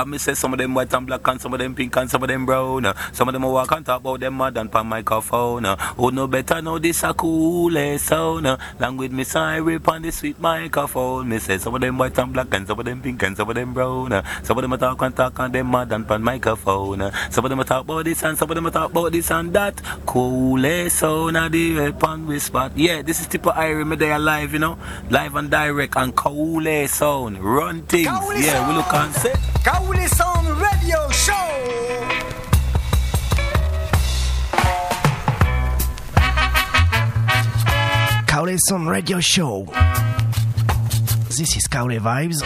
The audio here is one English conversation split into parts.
Cause me say some of them white and black and some of them pink and some of them brown. Uh. Some of them a walk and talk about them mad and pan microphone. Uh. Who know better know this a cool sound. Uh. Long with me rip on the sweet microphone. Me say some of them white and black and some of them pink and some of them brown. Uh. Some of them a talk and talk and them mad and pan microphone. Uh. Some of them a talk about this and some of them a talk about this and that. Cool sound of the on we spot. Yeah, this is Tippa Irie, me there live, you know. Live and direct and cool sound. Run things. Yeah, we look and say. Kauli Sound Radio Show. Radio Show. This is Kaule Vibes.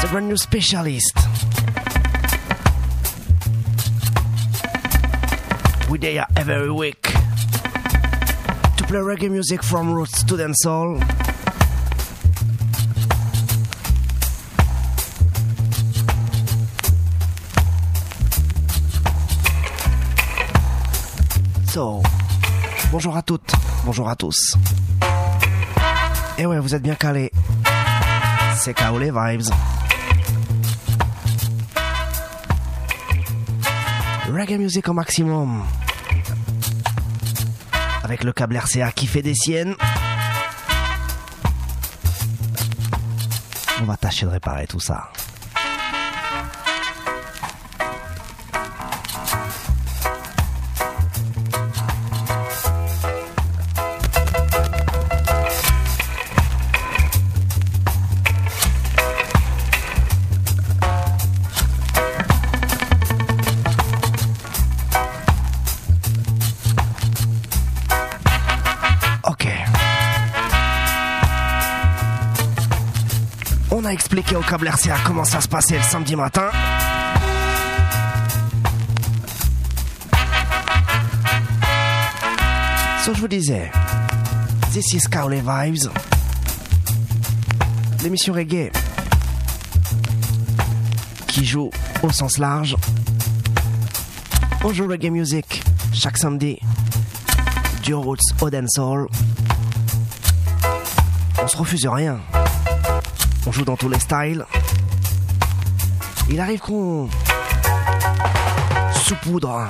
The brand new specialist. We there every week to play reggae music from roots to dancehall. Bonjour à toutes, bonjour à tous. Et ouais, vous êtes bien calés. C'est Kaole Vibes. Reggae music au maximum. Avec le câble RCA qui fait des siennes. On va tâcher de réparer tout ça. Expliqué au câble RCA comment ça se passait le samedi matin? So, je vous disais, This is Cowley Vibes, l'émission reggae qui joue au sens large. On joue reggae music chaque samedi du roots au dancehall. On se refuse rien. On joue dans tous les styles. Il arrive qu'on saupoudre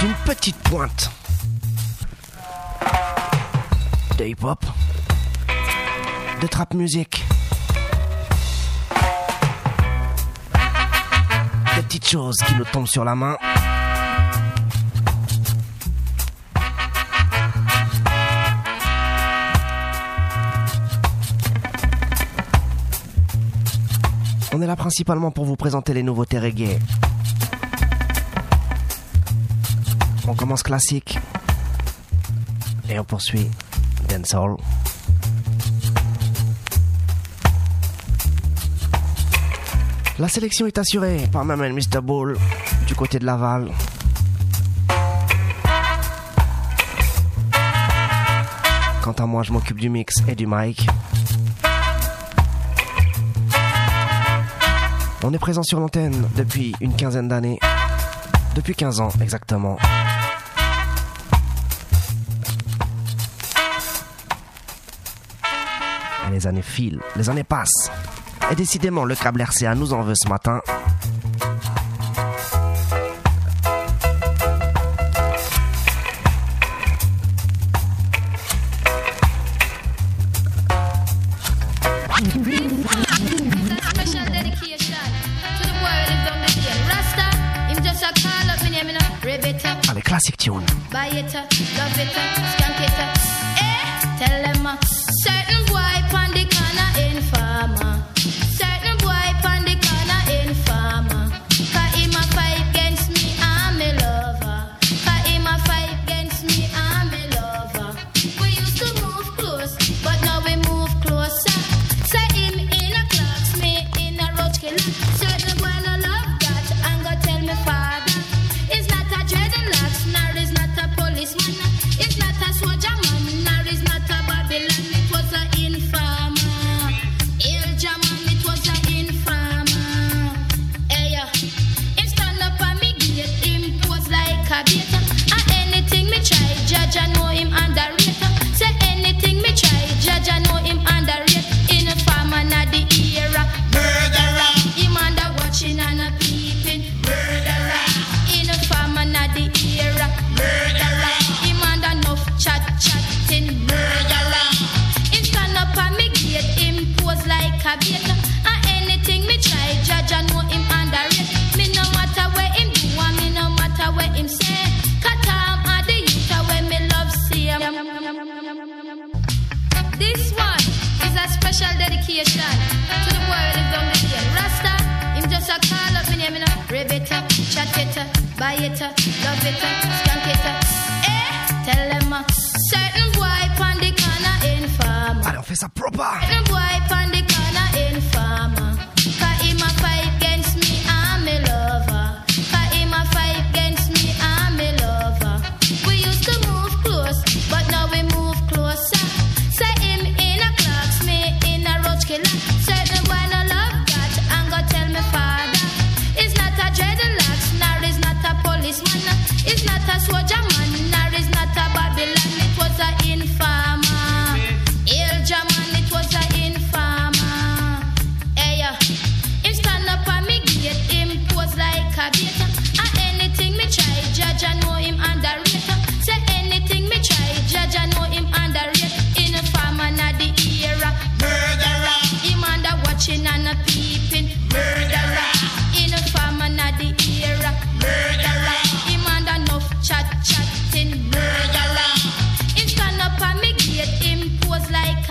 d'une petite pointe de hip-hop, de trap music, des petites choses qui nous tombent sur la main. Est là principalement pour vous présenter les nouveautés reggae. On commence classique et on poursuit dancehall. La sélection est assurée par ma main Mr. Bull du côté de Laval. Quant à moi, je m'occupe du mix et du mic. On est présent sur l'antenne depuis une quinzaine d'années. Depuis 15 ans exactement. Les années filent, les années passent. Et décidément, le câble RCA nous en veut ce matin.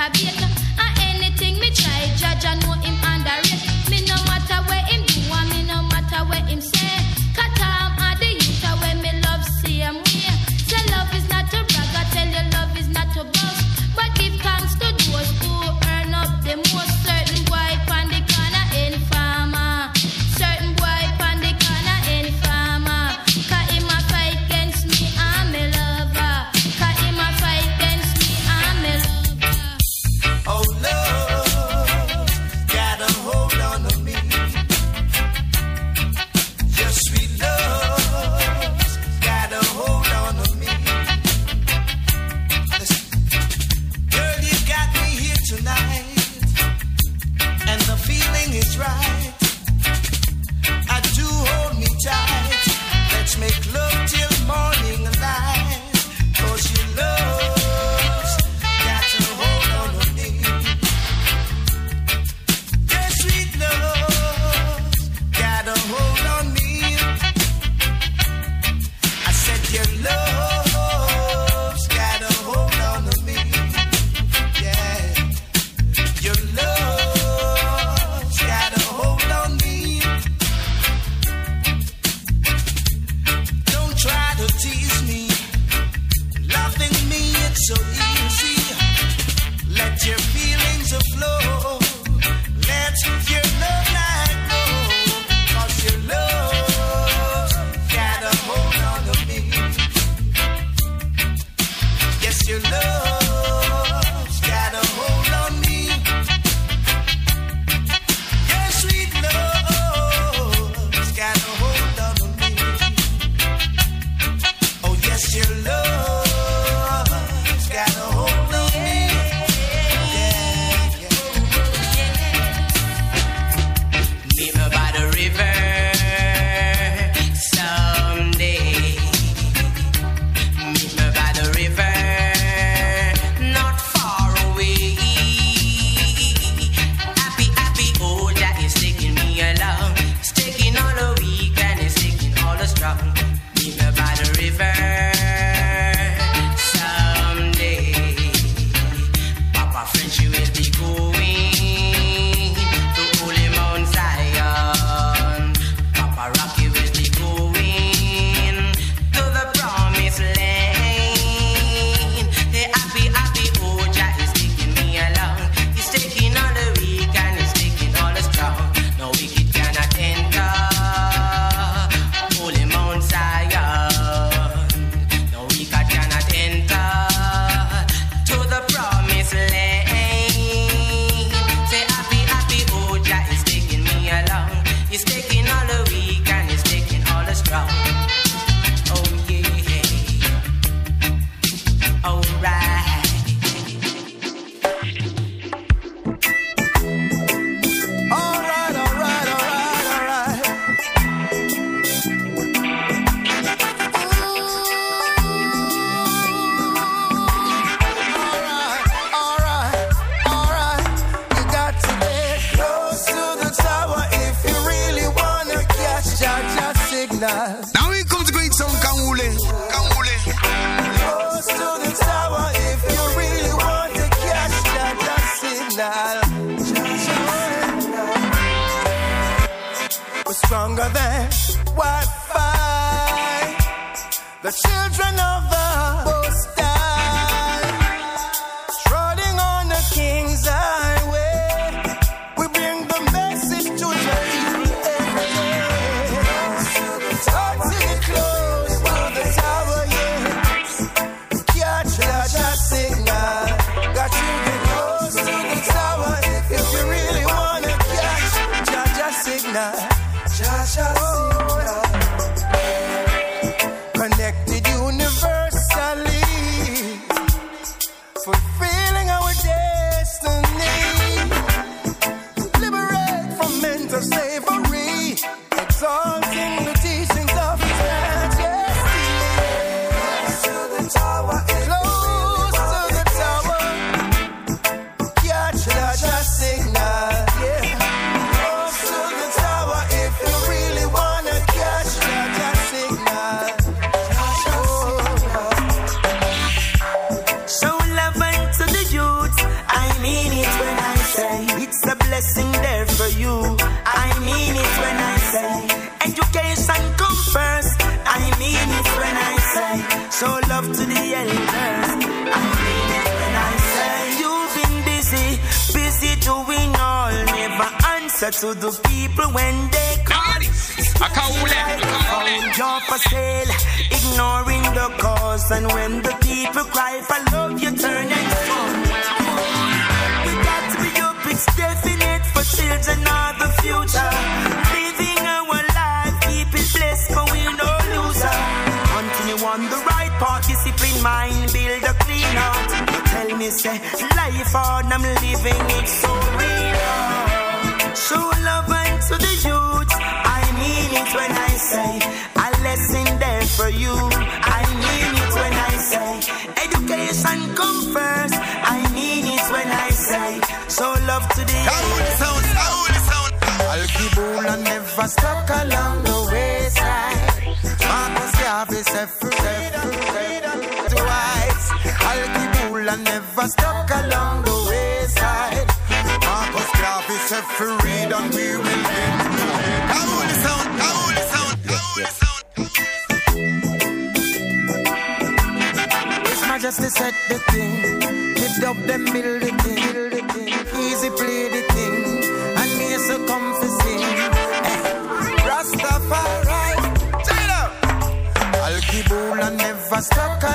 abierta.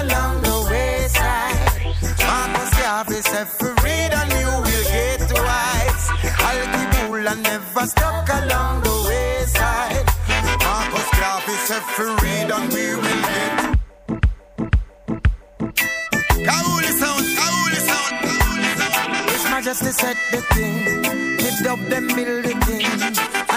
Along the wayside. Marcus Garvey said for freedom you will get twice. Al-Kibula never stuck along the wayside. Marcus Garvey said for freedom we will get. Kauli sound, Kauli sound, Kauli sound. His Majesty said the thing. Lift up them build the thing.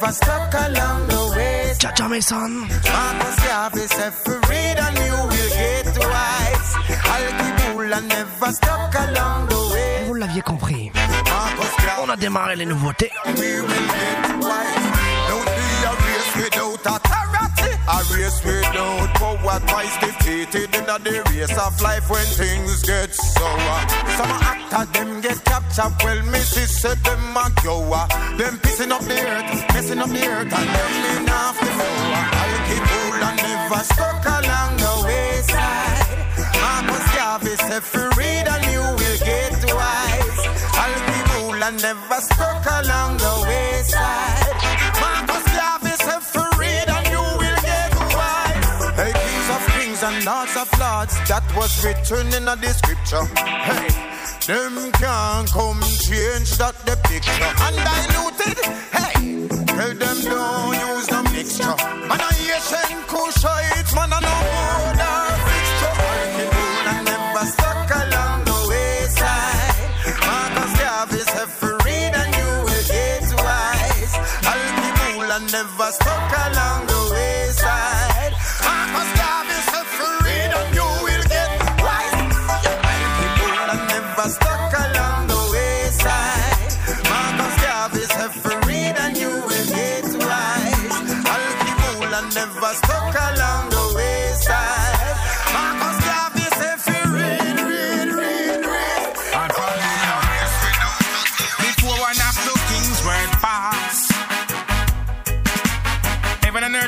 Never stuck along the way. Jaja Mason. Marcus Garvey said for freedom you will get twice. Al-Kibula never stuck along the way. Vous l'aviez compris. On a démarré les nouveautés. we will get twice. Don't be a race without authority. A race without power twice defeated in the race of life when things get sour. Some actor them get captured, well missus said them a goer. Them pissing up the earth, messing up the earth, and them in off the floor. I'll keep cool and never stuck along the wayside. Marcus Garvey said for read and you will get wise. I'll keep cool and never stuck along the of lords, that was written in the scripture. Hey, them can't come change that the picture. Undiluted, hey, tell them don't use the mixture. Man, a Asian Kushites, man, a no border fixture. Working and never stuck along the wayside. Marcus you will get wise. Never stuck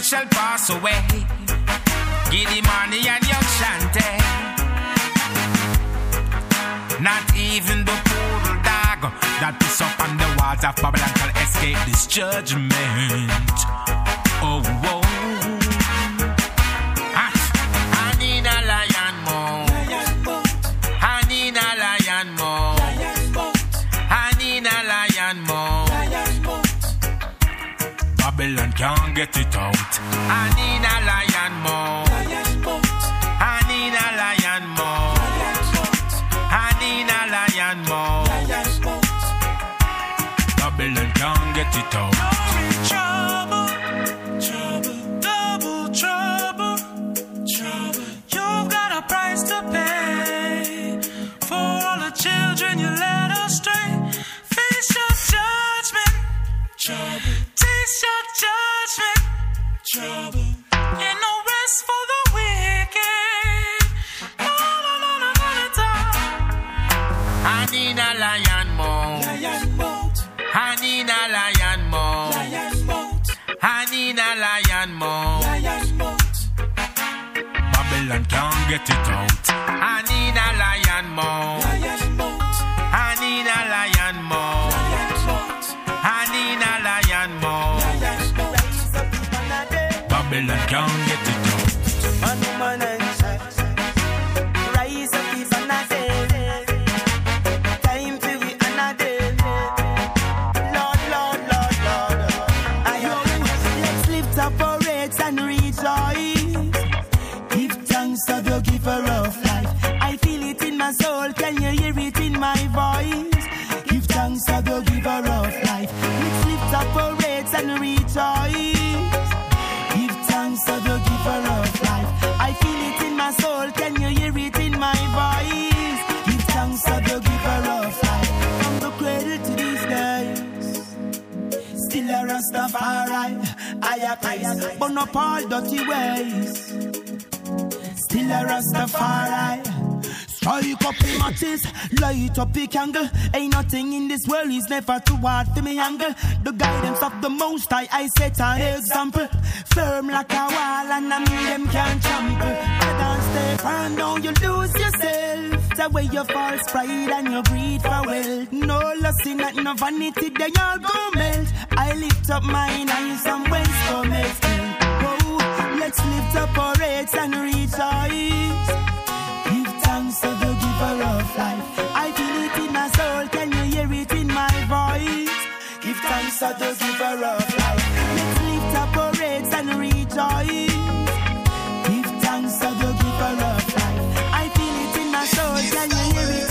earth shall pass away. The money and young Shante. Not even the poodle dog that is up on the walls of Babylon shall escape this judgment. Oh, whoa. Can't get it out. I need a lion more. I need a lion more. I need a lion more. Babylon can't get it out. Get it out. Christ. But up all dirty ways. Still a Rastafari. Strike up the matches, light up the candle. Ain't nothing in this world is never too hard for me angle. The guidance of the most high, I set an example. Firm like a wall, and I mean them can't trample. I don't stay firm, don't you lose yourself. The way you false pride and your greed for wealth. No loss in that, no vanity, they all go melt. I lift up mine and whence come it Whoa, let's lift up our heads and rejoice. Give thanks to the giver of life. I feel it in my soul. Can you hear it in my voice? Give thanks to the giver of life. Let's lift up our heads and rejoice. Give thanks to the giver of life. My soul.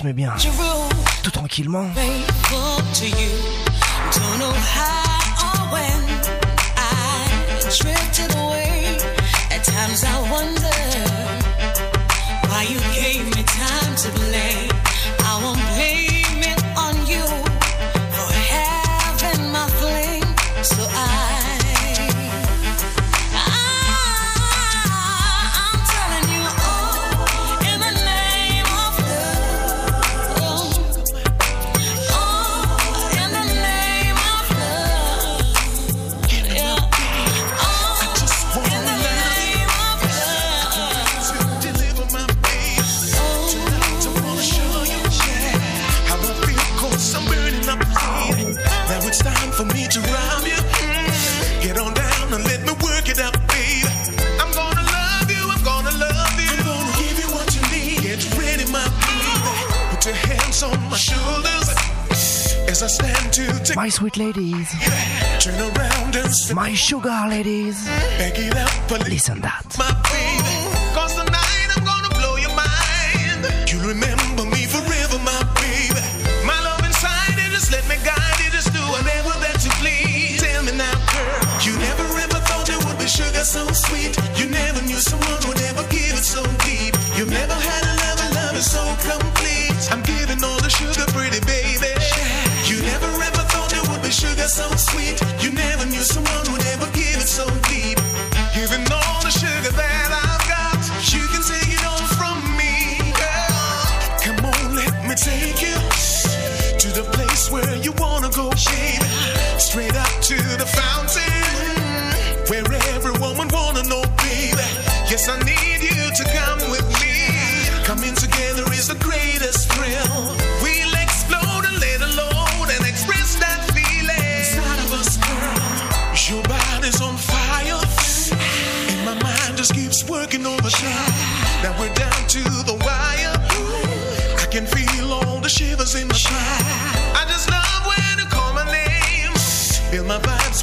rythme bien, tout tranquillement. I wonder. Ladies, turn around and say, my sugar ladies. back it up a little, Listen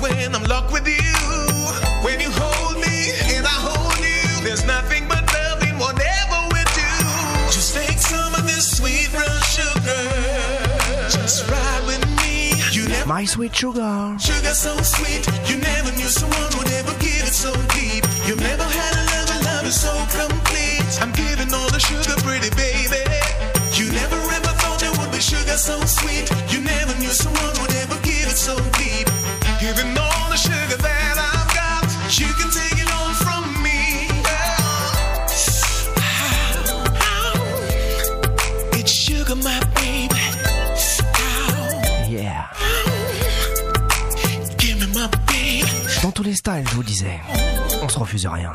when I'm locked with you. When you hold me and I hold you, there's nothing but love in whatever we do. Just take some of this sweet brown sugar. Just ride with me. You never My sweet sugar. Sugar so sweet, you never knew someone would ever give it so deep. You've never had a love, and love is so complete. I'm giving all the sugar, pretty baby. You never ever thought there would be sugar so sweet. Dans tous les styles, je vous disais. On se refuse rien.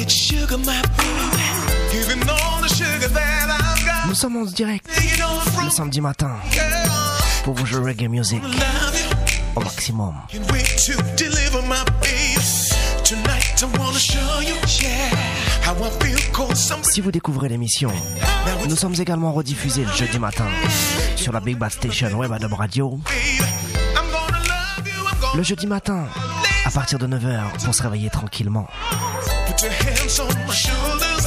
It's sugar, my baby. Giving all the sugar that I've got. Nous sommes en direct Take it all from le samedi matin girl. pour vous jouer reggae music Love you. au maximum. Can't wait to deliver my baby. Tonight I wanna show you, yeah, how I feel cause I'm Si vous découvrez l'émission, nous sommes également rediffusés le jeudi matin sur la Big Bad Station Web Adab Radio. baby. I'm gonna love you, I'm gonna Le jeudi matin, à partir de 9h, pour se réveiller tranquillement. put your hands on my shoulders.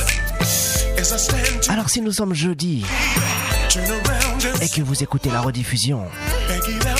As I stand to Alors si nous sommes jeudi turn around and et que vous écoutez la rediffusion, back it up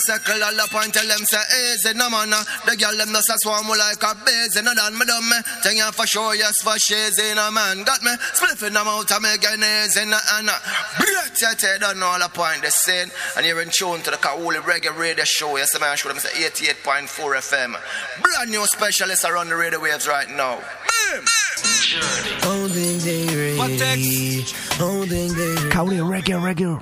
say circle all up and tell them say easy no man uh. The girl them just a swarm like a busy No done me done me. Thing you for sure yes for she's in a man. Got me spliffing them out of me guineas in the hand. Uh. Break your head don't know all the point they saying And you're in tune to the Kauli Reggae Radio Show. Yes man show them say 88.4 FM Brand new specialist around the radio waves right now. Boom! Don't think they ready. Don't think. Kauli Reggae Reggae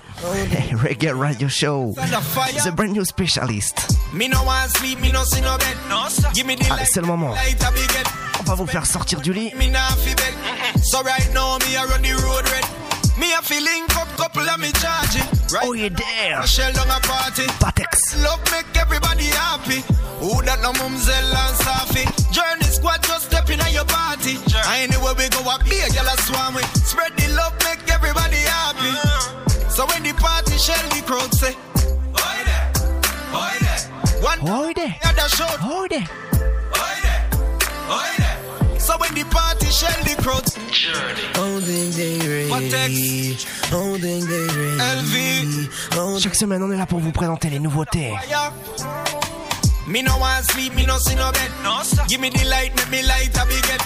Reggae Radio Show. The brand new specialist. Me no want sleep, me no see no bed. No, sir. Give me the Allez, c'est le moment. light, I be get. On va vous faire sortir du lit. Me nah fi beg. So right now me a run the road red. Me a feeling up couple of me charging. Right. Oh, you there. Shell down a party. Patex. Love make everybody happy. Who that no mumsel and safi. Journey squad just step in at your party. Anywhere we go, be a girl a swam with. Spread the love, make everybody happy. Uh-huh. So when the party shell, the crowd say, Oi there, oi there. One Oh, there. other shout, Oh, there. oi there, oi there. So when the party shell, the crowd Don't think they ready. Don't think they ready. LV. Chaque semaine, on est là pour vous présenter les nouveautés. Yeah. Me no want sleep, me no see no bed. No, sir. Give me the light, make me light a big get.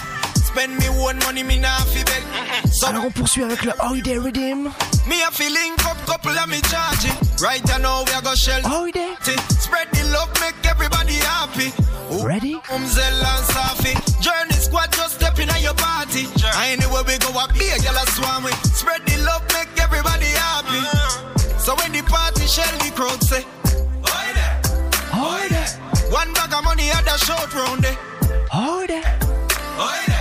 Spend me one money, me nah fi beg. So Alors on poursuit avec le Holiday Redeem. me a feeling up couple of me charge it. Right now we are go shell. Holiday. Spread the love, make everybody happy. Ready? Umzel and Safi. Journey squad just stepping at your party. Anywhere we go, up be a girl a swam with. Spread the love, make everybody happy. Uh-huh. So when the party shell, the crowd say, Oi there. Oi there. One bag of money at the short round there. Holiday. Oi there.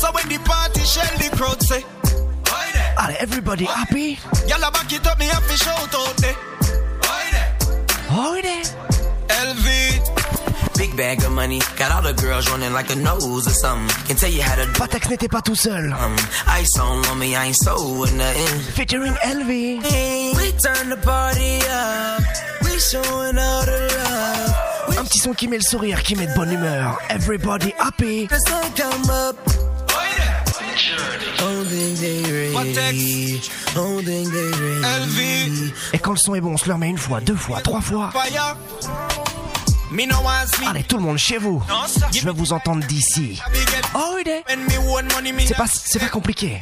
So when the party shell, the crowd say. Allez, everybody happy? Y'all a back it up, me have to shout out there. Oi there. LV. Big bag of money, got all the girls running like a nose or something. Can tell you how to do Patex n'était pas tout seul. um, ice on on me, I ain't sold with nothing. Featuring LV. We turn the party up, we showing all the love. Un petit son qui met le sourire, qui met de bonne humeur. Everybody happy. The sun come up. Et quand le son est bon, on se le remet une fois, deux fois, trois fois. Allez, tout le monde chez vous. Je veux vous entendre d'ici. Me C'est pas, c'est pas compliqué.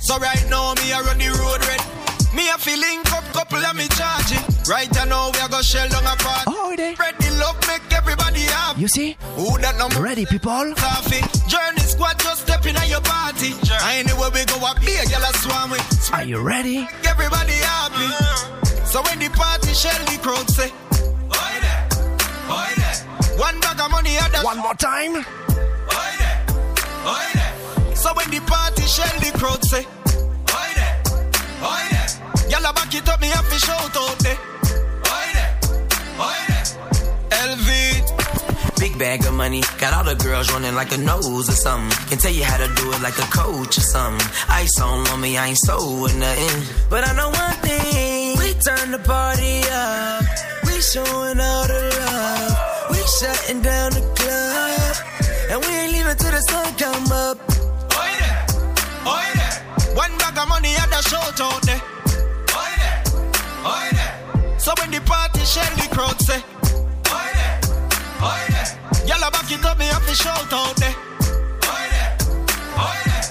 Right now me a run the road red. Me a feeling up couple of me charge it. Right now we a shell down a part. Oh, Holiday. Spread the love, make everybody happy. You see? Who that number? Ready, people? Coffee. Journey squad just stepping at your party. Anywhere we go, up a girl a swam with. Are you ready? Make everybody happy. So when the party shell, the crowd say, Oi there, oi there. One bag of money One more time. Oi there, oi there. So when the party shell, the crowd say, Oi there, oi there. Y'all back it up, me have to shout out there. Big bag of money, got all the girls running like a nose or something. Can tell you how to do it like a coach or something. Ice on me, I ain't sold nothing. But I know one thing, we turn the party up. We showing all the love. We shutting down the club. And we ain't leaving till the sun come up. One bag of money at the shout out. So when the party shell, the crowd say, Oi there, oi there. Y'all a back it up, me have to shout out there. Oi there, oi there,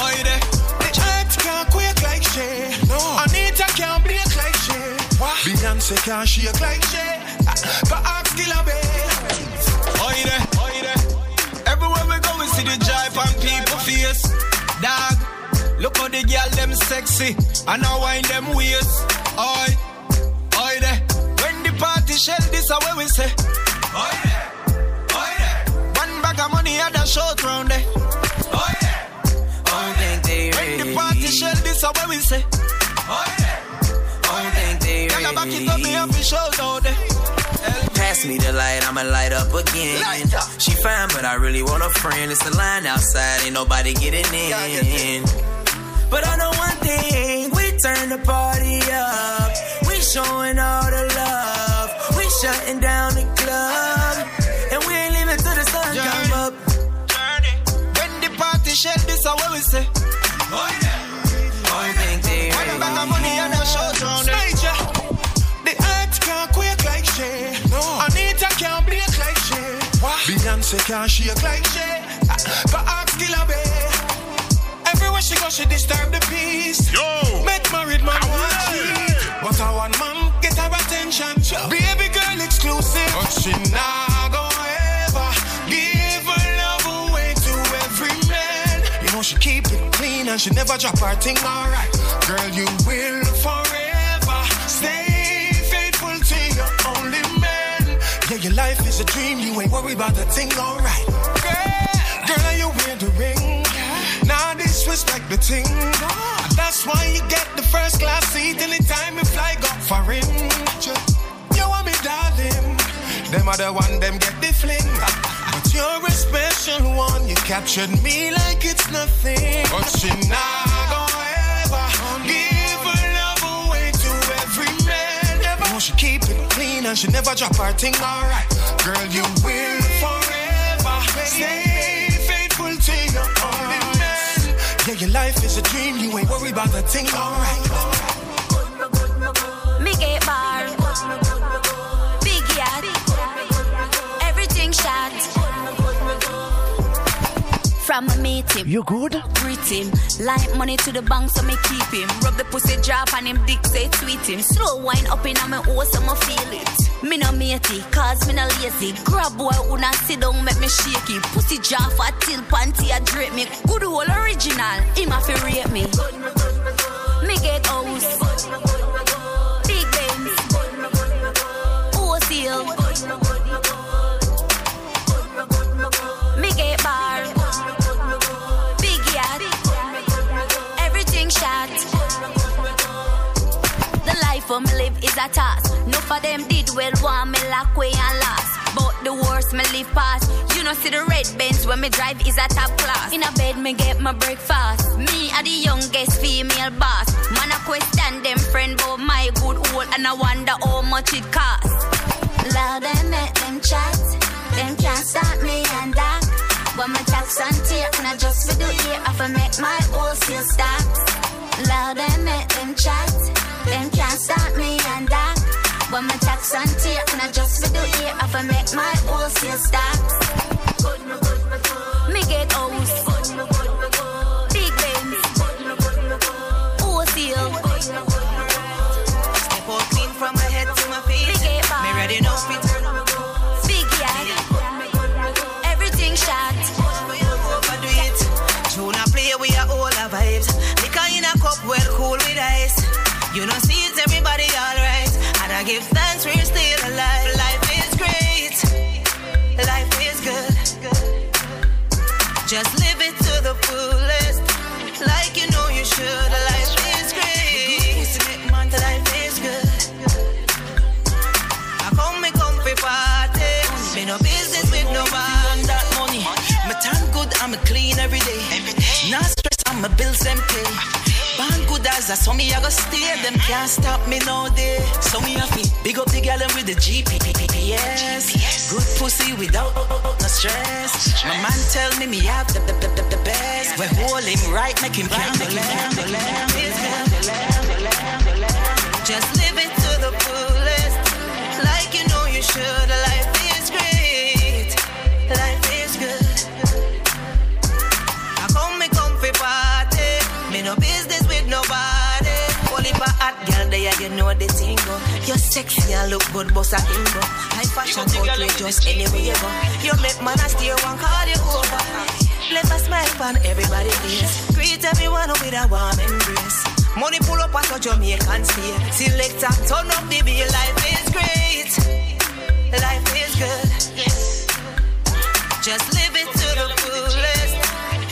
oi there. The earth can't quake like she. No. Anita can't break like she. Beyonce can't shake like she. But ask Killer Oi there, oi there. Everywhere we go, we see the jive on people face. Dog, look how the girl them sexy, and I wind them waist. Oi, oi there. When the party shell, this we say. Oi there, oi there. One bag of money at the short round there. Oi there, Don't think they when the party shell, this we say. Oi there, Don't think they girl, I back it up, me ready. shout there. Pass me the light, I'ma light up again. Light up. She fine, but I really want a friend. It's a line outside, ain't nobody getting in. But I know one thing, we turn the party up. We showing all the shutting down the club. And we ain't leaving till the sun Journey. come up. Journey. When the party shell, this is what we say. Oi there. Don't think they One bag of money and a short round there. The earth can't quake like she. No. Anita can't break like she. Beyonce can't shake like she. Uh, but ask Killer Everywhere she go, she disturb the peace. Yo. Make married man want cheat. But a one man get her attention. Baby girl exclusive. But she nah go ever give her love away to every man. You know she keep it clean and she never drop her thing. Alright, girl, you will forever stay faithful to your only man. Yeah, your life is a dream. You ain't worried about the thing. Alright, girl, girl, you wear the ring. Now disrespect the thing. That's why you get the first class seat anytime you fly go foreign. You want me, darling. Them other one, them get the fling. But you're a special one. You captured me like it's nothing. But she not gonna ever give her love away to every man. Never. No, she keep it clean and she never drop her thing. Alright, girl, you will forever stay Yeah, your life is a dream. You ain't worried about the thing. Alright. Me get bar. Big yacht. Everything shot. from a meet him. You good? Greet him. Like money to the bank, so me keep him. Rub the pussy drop and him dick say sweet him. Slow wine up in my hole, so me feel it. Me no matey, cause me no lazy. Grab boy who sit down, make me shaky. Pussy drop fat till panty a drape me. Good old original, him a fi rate me. Me get house. Of me live is a task. No for them did well, want me lock way and last. But the worst me live past. You know, see the red Benz when me drive is a top class. In a bed, me get my breakfast. Me are the youngest female boss. Man, I question them friend about my good old and I wonder how much it cost. Loud and make them chat. Them can't stop me and that. When my tax on tape, and I just for the year, I for make my wholesale stocks. Loud and make them chat. Them can't stop me and that. When my tax on tape, and I just for the year, I make my wholesale stocks. Me get house. Give thanks we're still alive. Life is great. Life is good. Just live it to the fullest. Like you know you should. Life is great. Life is good. I come, me come for party. Me no business with no man. That money. Me tan good, I'm a clean every day. Not stress, I'm a bills them pay. Band good as a so me I go stay. Them can't stop me no day. So me a fi big up the gal with the GPS. Good pussy without no stress. My man tell me me have the the, the, the, best. We hold him right, make him can't go left. Just live it to the fullest, like you know you should. Life is great, life is good. I come me come for party, me no business you know the thing go. You're sexy and look good, boss a go. High fashion outrageous anywhere you go. You make man a steer one call you over. Let a smile on everybody face. Greet everyone with a warm embrace. Money pull up at a Jamaican stay. Selector, turn up the beat. Life is great. Life is good. Just live it to the fullest.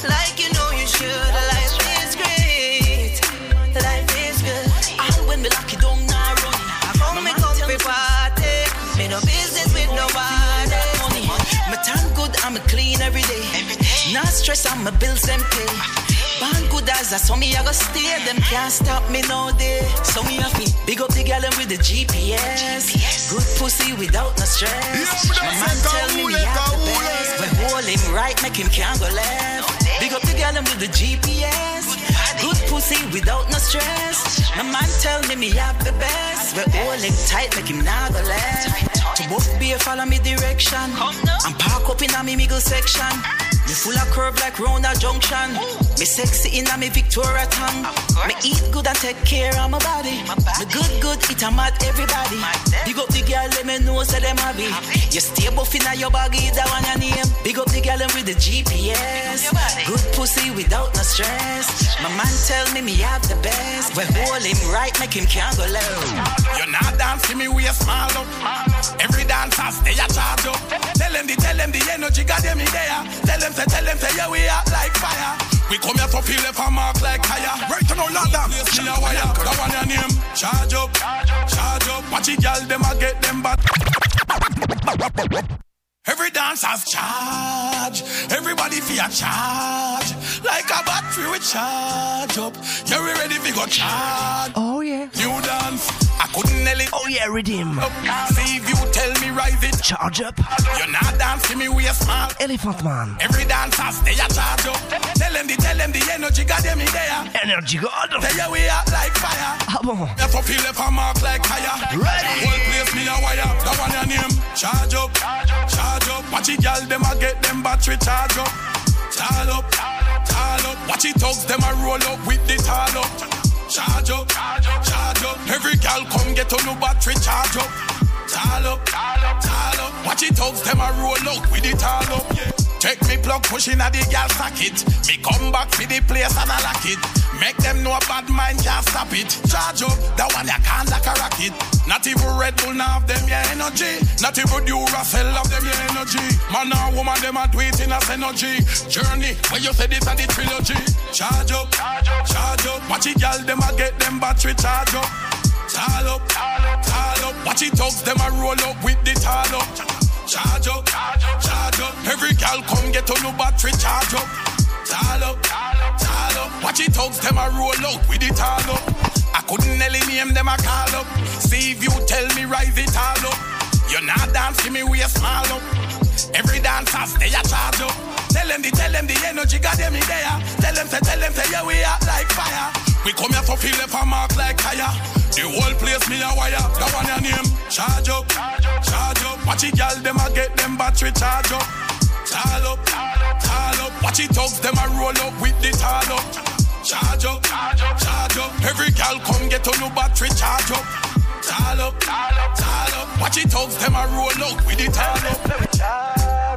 Like you know you should. Life is great. Life is good. And when me lock clean every day. Not stress, I'm a bills them pay. Band good as a so me I go stay. Them can't stop me no day. So me a fi big up the gal with the GPS. Good pussy without no stress. My man tell me me have the best. We hold him right, make him can't go left. Big up the gal with the GPS. Good pussy without no stress. My man tell me me have the best. We hold him tight, make him not go left. To both be a follow me direction. And park up in a me middle section. Me full of curve like round a junction. Me sexy in a me Victoria tongue. Me eat good and take care of my body. my Me good, good, it a mad everybody. Big up the girl, let me know say them happy. You stay buff in a your baggy, that one your name. Big up the girl them with the GPS. Good pussy without no stress. My man tell me me have the best. We hold him right, make him can't go left. You're not dancing me way small up. Every dancer stay a charge up. Tell them the tell them the energy got them in there. Tell them say tell them say yeah we are like fire. We come here to feel if I mark like higher. Right to no down. See a wire. That one your name. Charge up, charge up. Watch it, girl. Them a get them back. Every dancer's charge. Everybody feel charge. Like a battery we charge up. Yeah, we ready for go charge. Oh yeah. New dance. I couldn't nail it. Oh yeah, redeem. Up. See if you tell me rise it. Charge up. You're not dancing me way small. Elephant man. Every dancer stay a charge up. Tell them the tell them the energy got them in there. Energy god. Tell you we are like fire. Ah bon. I feel if I mark like higher. Ready. One place me a wire. That one your name. Charge up. Charge up. Watch it, girl. Them a get them battery charge up. tall up, tall up. Watch it thugs, them a roll up with the tall up. Charge up, charge up. Charge up. Every gal come get on the battery, charge up. Tall up, tall up. Tall up. Watch it thugs, them a roll up with the tall up. Check me plug pushing at the gal socket. Me come back for the place and I lock it. Make them know a bad mind can't stop it. Charge up, that one you can't like a rocket. Not even Red Bull now have them your energy. Not even Duracell have them your energy. Man or woman them a do it in a synergy. Journey, where you say this and the trilogy. Charge up, charge up. Charge up. Watch it, gal them a get them battery charge up. Tall up. Tall up, tall up. Watch it, thugs them a roll up with the tall up. Charge up, charge up. Every gal come get on the battery charge up. Tall up, tall up. Watch it, thugs them a roll up with the tall up. I couldn't nearly name them a call up. See if you tell me rise it all up. You're not dance, give me way small up. Every dancer stay a charge up. Tell them the, tell them the energy got them in there. Tell them, say, tell them, say, yeah, we are like fire. We come here to feel it for mark like fire. The whole place me a wire. That one your name. Charge up, charge up. Charge up. Watch it, girl, them a get them battery charge up. Tall up, tall up. Watch it, thugs, them a roll up with the tall up. Charge up, charge up. Charge up. Every gal come get on the battery charge up. Tall up. Tall up, tall up. Watch it, thugs, them a roll up with the tall up.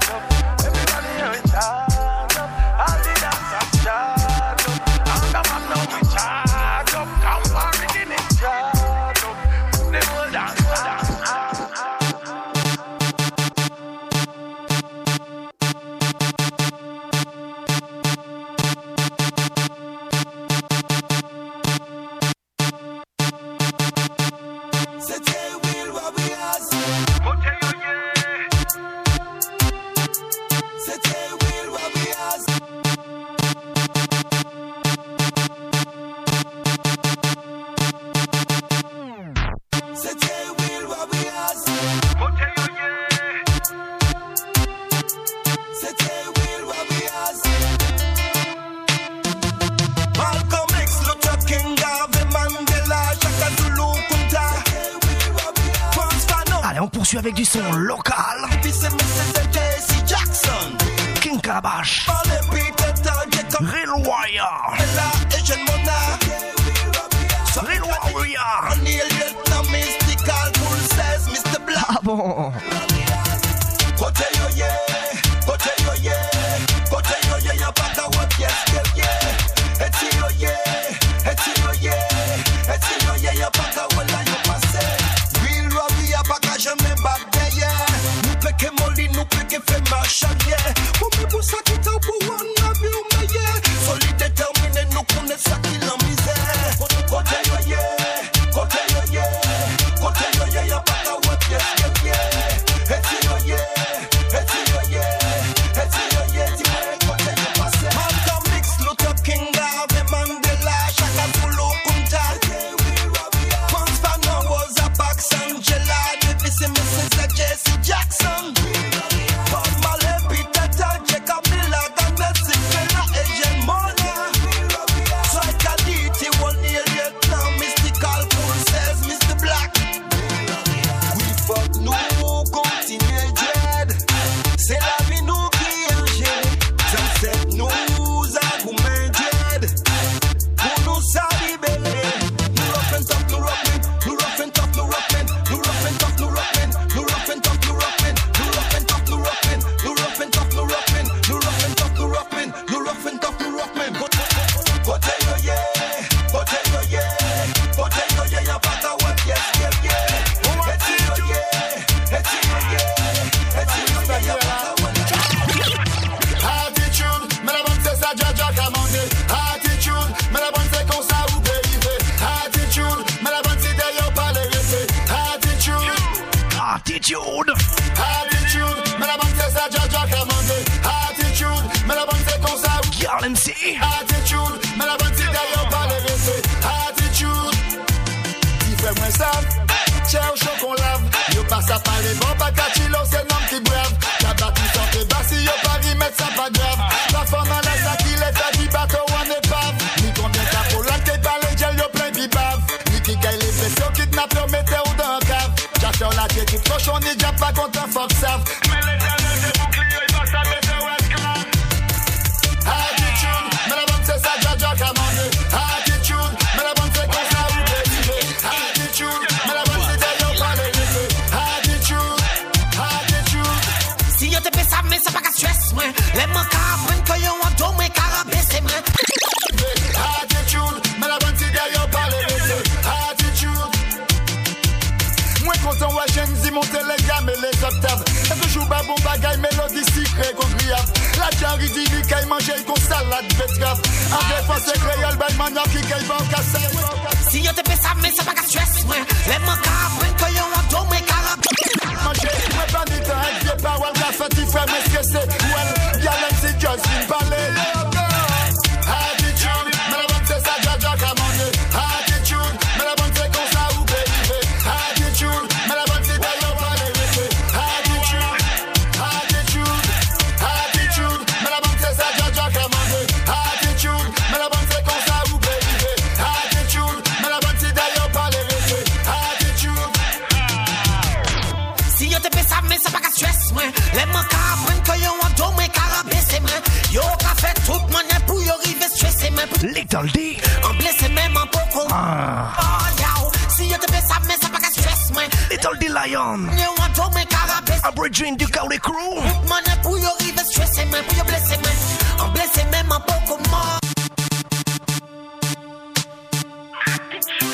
Même en poco mort.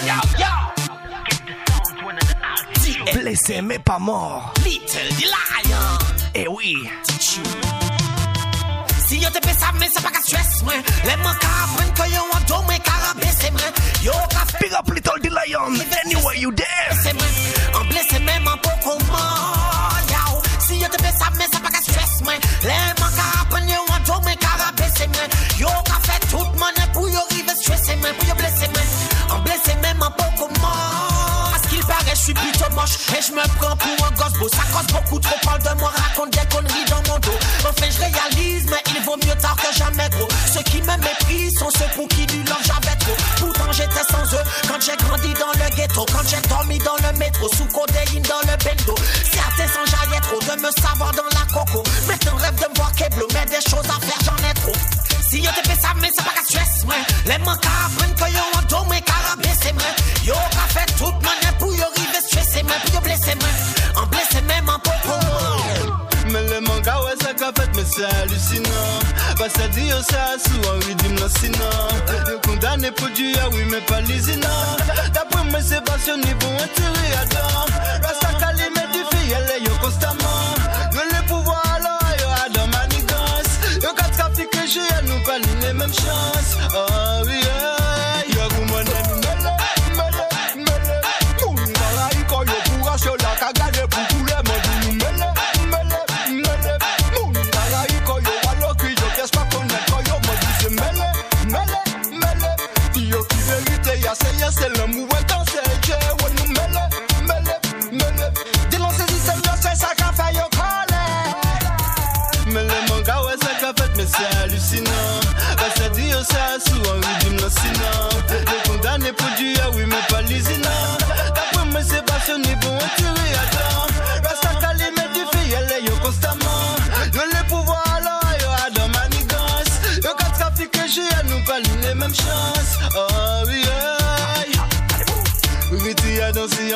Yo, yo. Blessé mais pas mort. Little the Lion. Eh oui. Si yo te fais ça, mais c'est pas qu'à stress, moi. Les manques apprennent que yo en dos, mais carabé, c'est moi. Yo. Big up Little D Lion. Anywhere you there. semenman pou kouman yaw Si yo te besa men sa pa ka stres men Le man ka apen yo an tou men ka rabese men Yo ka fe tout manen pou yo rive stresse men Pou yo blese men, an blese menman pou kouman As ki l pare je suis plutôt moche. Et je me prends pour un gosse beau. Ça cause beaucoup trop, parle de moi, raconte des conneries dans mon dos. Enfin je réalise, mais il vaut mieux tard que jamais gros Ceux qui me méprisent sont ceux pour qui du leur j'avais trop. Pourtant j'étais sans eux quand j'ai grandi dans le ghetto. Quand j'ai dormi dans le sous codéine dans le bendo. Certains s'enjaillaient trop de me savoir dans la coco. Maintenant, rêve de me voir Keblo, mais des choses à faire, j'en ai trop. Si yo te fais ça, mais c'est pas qu'à stress, moi. Les manques apprennent que yo en dos, mais carabé, c'est moi. Yo qu'a fait toute manière pour yo river stressé, moi. Pour yo blessé, moi. En blessé, même en popo. Mais le manga, ouais, ça qu'a fait, mais c'est hallucinant ambasadi osasi wawidi mnasina kundane produit ya oui mais pas les ina d'après mes sébations niveau intérieur adam rasta kali médifie elle yo constamment que le pouvoir alors yo adam manigance yo quatre j'ai nous pas les mêmes chances. Ah.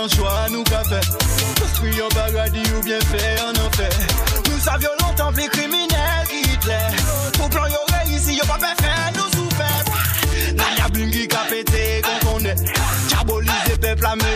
yon chwa nou ka fe Konstruy yon ou bien fe yon an fe Nou savyon lontan vle kriminel ki itle Pou plan yon reisi yon pa pe fe nou soupe Nan yon bling ki ka pete kon konen Diabolize me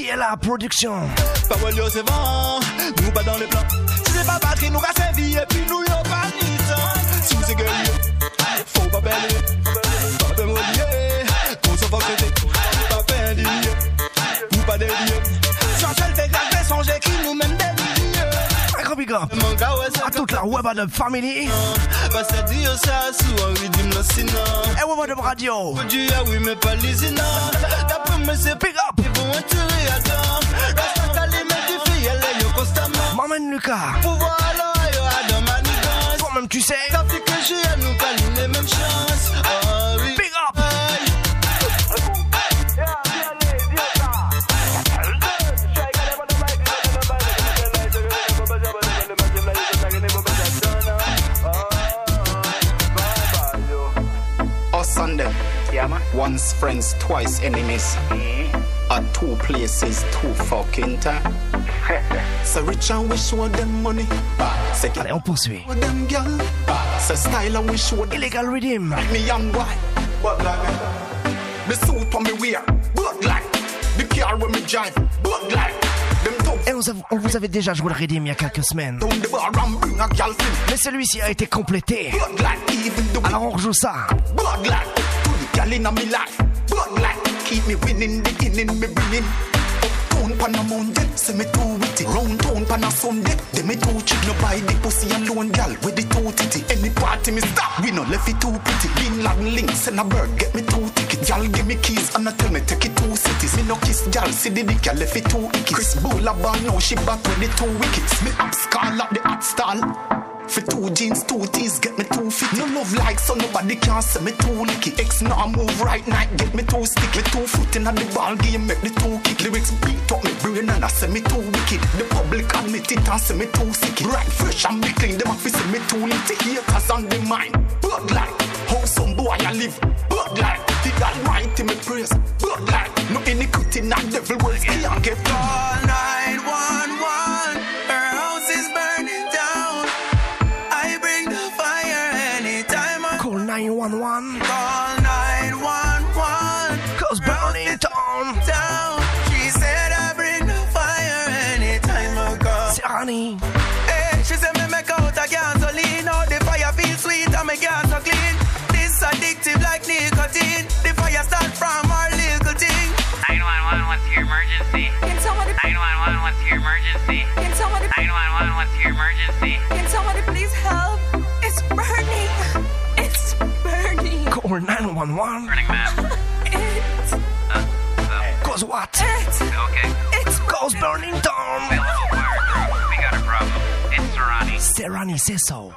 militant, DLA Production. Parole yo c'est vent, nous pas dans les plans. Si c'est pas batterie, nous casse vie et puis nous yo pas ni temps. Si c'est guerrier, faut pas bêler, pas te relier. Qu'on se pas traiter, pas indigné, ou pas délier. Big up à toute la Web Adam Family. Bah ça dit yo ça sous un rythme lancinant. Et Web Adam Radio. Once friends, twice enemies. At two places, two fucking time. so rich and we show them money. Allez, on poursuit. them girl. So style and. Illegal Redeem. Like me young boy. But like? Me. The suit on me wear. But like? The car when me drive. But like? Them tough. Et on, av- on vous avait déjà joué le Redeem il y a quelques semaines. Mais celui-ci a été complété. Alors on rejoue ça. Gal in me life. Blood like keep me winning the inning me bringing. Uptown pan a Monday, say me too witty. Round town pan a Sunday, they me too cheap. No buy the pussy alone, gal with the two titty. Any party me stop, we no left it too pretty. Bin Laden links send a bird, get me two tickets. Gal give me keys and I tell me take it two cities. Me no kiss gal, see the dick, gal left it two icky. Chris Bulla ball now she back with the two wickets. Me up skull up the hot stall. For two jeans, two tees, get me two fit. No love like so nobody can say me too licky. X now move right night, get me two stick. Me two foot in the ball game, make the two kick. Lyrics beat up me brain and I say me too wicked. The public admit it and say me too sick. Right fresh and me clean, them have to say me too litty. Haters on the mind, bloodline. How some boy I live, blood bloodline. The Almighty me praise, bloodline. No iniquity, not devil words, can't get Call 111. Call 911. Cause Brownie Town. Down. She said I bring the fire anytime I go. Johnny. Hey, she said me make out a gasoline. Now the fire feels sweet and me gas so clean. This addictive like nicotine. The fire start from our little thing. 911, what's your emergency? Can somebody... 911, what's your emergency? Can somebody... 911, what's your emergency? Burning. Call 911. Burning map. It's, Cause what? it's, Okay. it's Cause burning down. Available fire crew. We got a problem. It's Serani. C'est Rani, c'est ça. 911.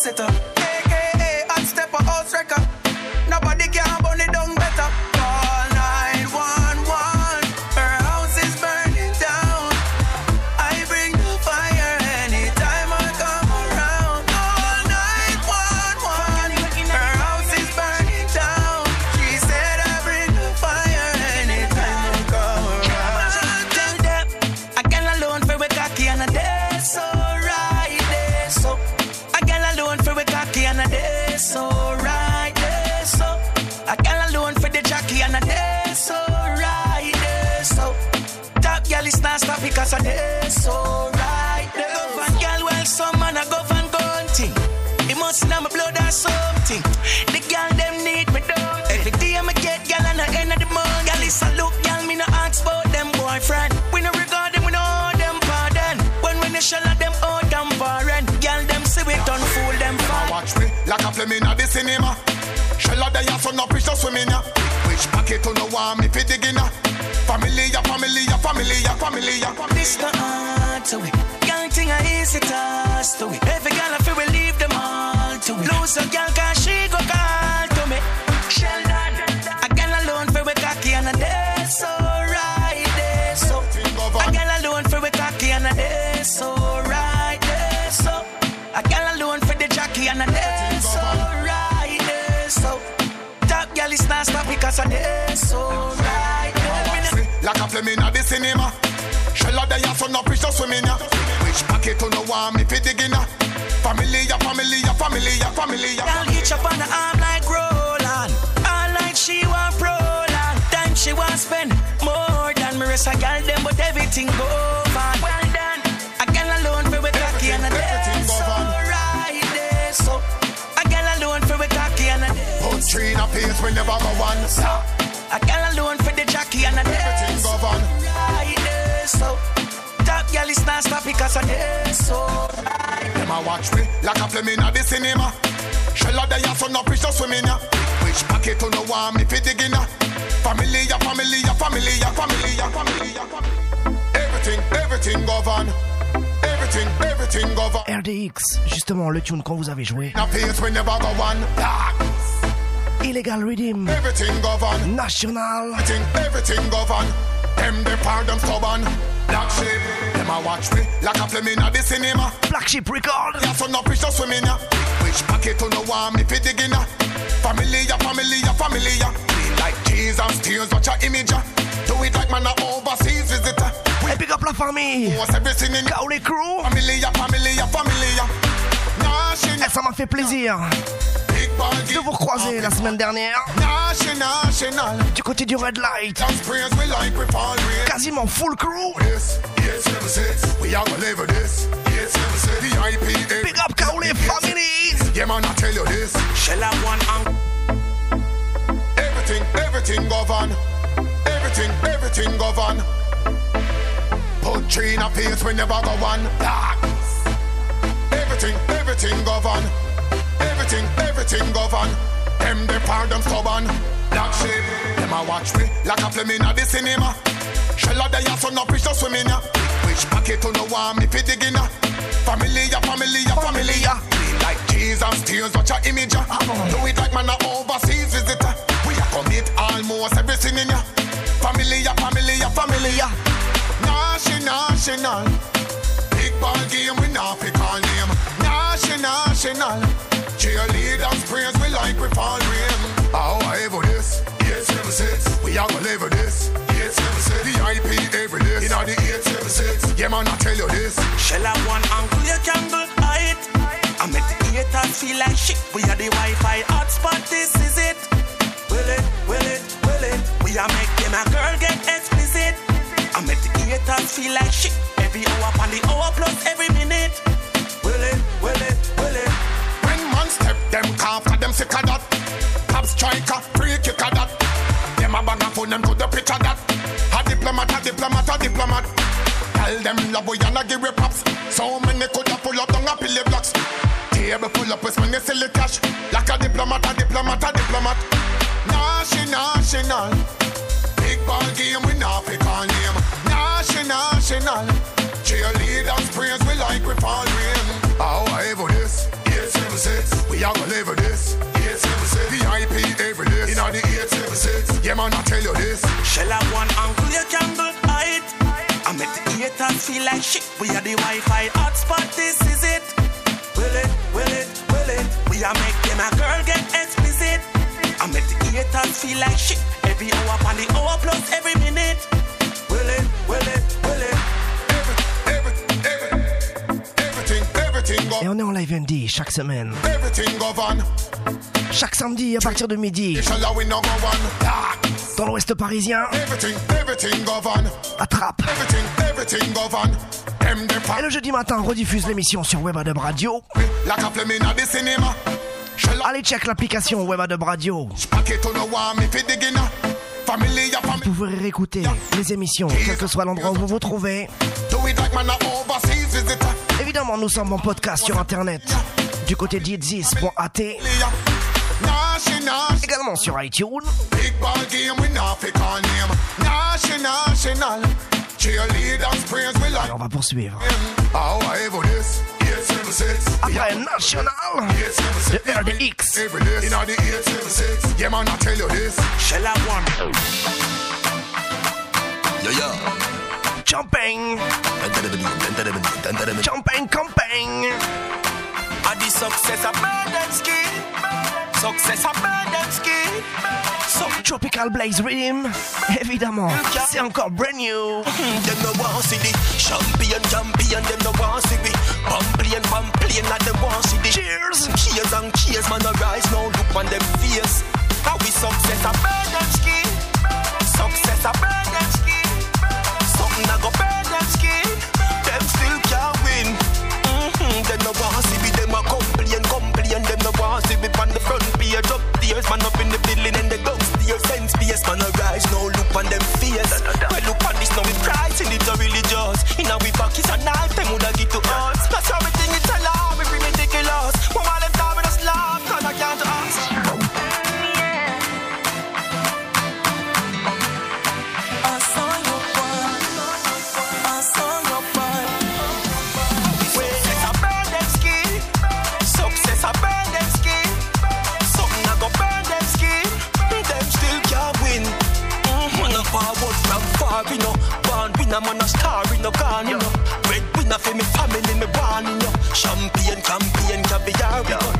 7 heures. Like a flame in the cinema. Shell out the ass on no fish no swimming ya. Which pocket on no want me fi digging Family, ya? Familiar, familiar, familiar, familiar. This the hard to it. Girl thing I easy task to it. Every girl I feel we leave them all to it. Lose a girl cause Girl not stop because of this so right. Like a flame in the cinema. Shell of the ass of fish just swimming ya. Which pocket to no want me fi digging ya? Familia, familia, familia, familia. Girl, hitch up on the arm like Roland. All like she want Roland. Time she want spend more than me rest a girl them, but everything go on. Three in a pace, we never go one. Stop. A girl alone for the jockey and Everything dance. go on. Right there, so top girl is not stop because of this. So right. Them a watch me like a the cinema. Shell the ass fish just swimming ya. Which pocket to no want me fi digging ya? Familia, familia, familia, familia, familia. Everything, everything go on. Everything, everything go on. RDX, justement le tune qu'on vous avait joué. We never go. Dark. Illegal Rhythm, Everything go on. National. Everything, everything go on. Them the part them stubborn. Black sheep, them a watch me like a flame inna the cinema. Black Sheep Record. Yeah, son no fish just swimming ya. Which pocket to no want me fi digging ya? Familia, familia, familia. Clean like Jesus, tears, watch your image ya. Do it like man a overseas visitor. Et big up la famille. What's everything in Kaole Crew. Familia, familia, familia. Nation, Eh, ça m'a fait plaisir de game. vous recroiser la semaine dernière Nation, national. du côté du Red Light. Dance prayers we like we fall rain. Quasiment full crew. This, yes, never six. We are gonna live with this. Yes, never six. The IP, Big up Kaole family. Yeah, man, I tell you this. Shell have one and Everything, everything go on. Everything, everything go on. Put three in a pace, we never go one. Dark. Everything, everything go on. Everything, everything go on. Them the part them stubborn. Black sheep, them a watch me like a flame inna the cinema. Shell of the ass on no just swimming ya. Which pocket to no want me fi digging ya? Familia, ya familia, familia. Like Jesus, tears, watch your image ya. Do it like man a overseas visitor. We a commit almost everything in ya. Familia, familia, familia. National, national. Big ball game, we not pick our name. National, national. Cheerleaders praise we like we fall rain. How I ever this? Yes, never six. We are gonna live this. Yes, never six. The IP every day. In all the eight, seven, six. Yeah, man, I tell you this. Shell have one angle you can go height. I make the haters feel like shit. We are the Wi-Fi hotspot. This is it. Will it? Will it? Will it? We are them a girl get explicit. I make the haters feel like shit. Every hour on the hour plus every minute. Will it? Will it? Will it? Step, them calf at them sick of that. Top striker, free kick of that. Them a bang a phone, them to the picture that. A diplomat, a diplomat, a diplomat. Tell them love we and a give we props. So many coulda pull up down a pillar blocks. Table pull up with money silly cash. Like a diplomat, a diplomat, a diplomat. National, national. Big ball game, we not pick our name. National, national. Cheerleaders praise we like we fall rain. How We gonna live this. Eight seven six. The IP every day. In all the eight seven six. Yeah man, I tell you this. Shell have one angle you can go height. I make the haters feel like shit. We are the Wi-Fi hotspot. This is it. Will it? Will it? Will it? We are them a girl get explicit. I make the haters feel like shit. Every hour on the hour plus every minute. Will it? Will it? Et on est en live ND chaque semaine. Everything go on. Chaque samedi à partir de midi. Inshallah we no go on. Ah. Dans l'ouest parisien. Everything, everything go on. Attrape. Everything, everything go on. Them the Et le jeudi matin, on rediffuse l'émission sur Webadub Radio. Like a flame inna the cinema. Allez, check l'application Webadub Radio. Pocket to no want me fi digging ya. Familia, family. Vous pouvez réécouter les émissions, quel que soit l'endroit où vous vous trouvez. Do it like man a overseas visitor. Évidemment, nous sommes en podcast sur internet du côté d'hearthis.at. National. Également sur iTunes. Big ball game, we not pick our name. National, national. Cheerleaders jumping. Jumping, jumping. And the success of and ski. Success of and ski. Tropical Blaze Rhythm, évidemment, c'est encore brand new. Them no want see the champion, champion, them no want see we Pamplian, pamplian, and them want see the Cheers! Cheers and cheers, man, the arise now, look on them face How we success a and ski, success a burden they no want see me. Them a complain, complain. Them no want see me on the front page. Up tears, man up in the building and the guns. Tears and space, man arise. No look on them fears. We look on this now with pride, and it's a religious. In our we a is an art, them woulda get to us. man a star in the gun, you know. Breadwinner for me family, me warning, you. Champagne, campaign, caviar, we yeah.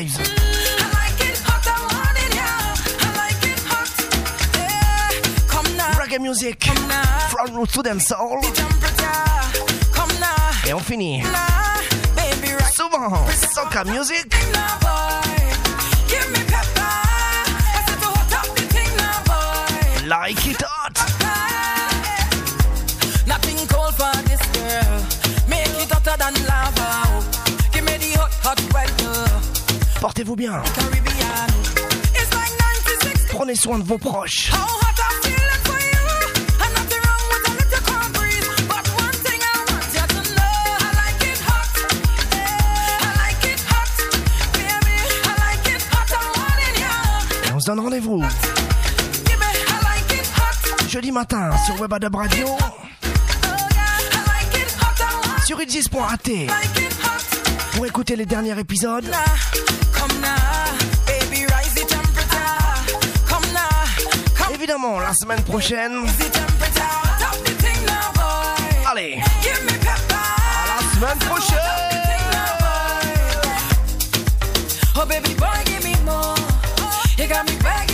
Vibes. Reggae music. From roots to dancehall. Et on finit. It hot. I want it, yeah. Et on se donne rendez-vous. Give me, I like it hot. Jeudi matin sur Webadub Radio. I like it hot. I want Sur hearthis.at. like it hot. Pour écouter les derniers épisodes. Nah, come now, baby, rise the temperature. Come now, come Évidemment, la semaine prochaine. the temperature. Top the thing now, boy. Allez, Give me pepper. à la semaine prochaine. Oh baby boy, give me more. You got me begging for more.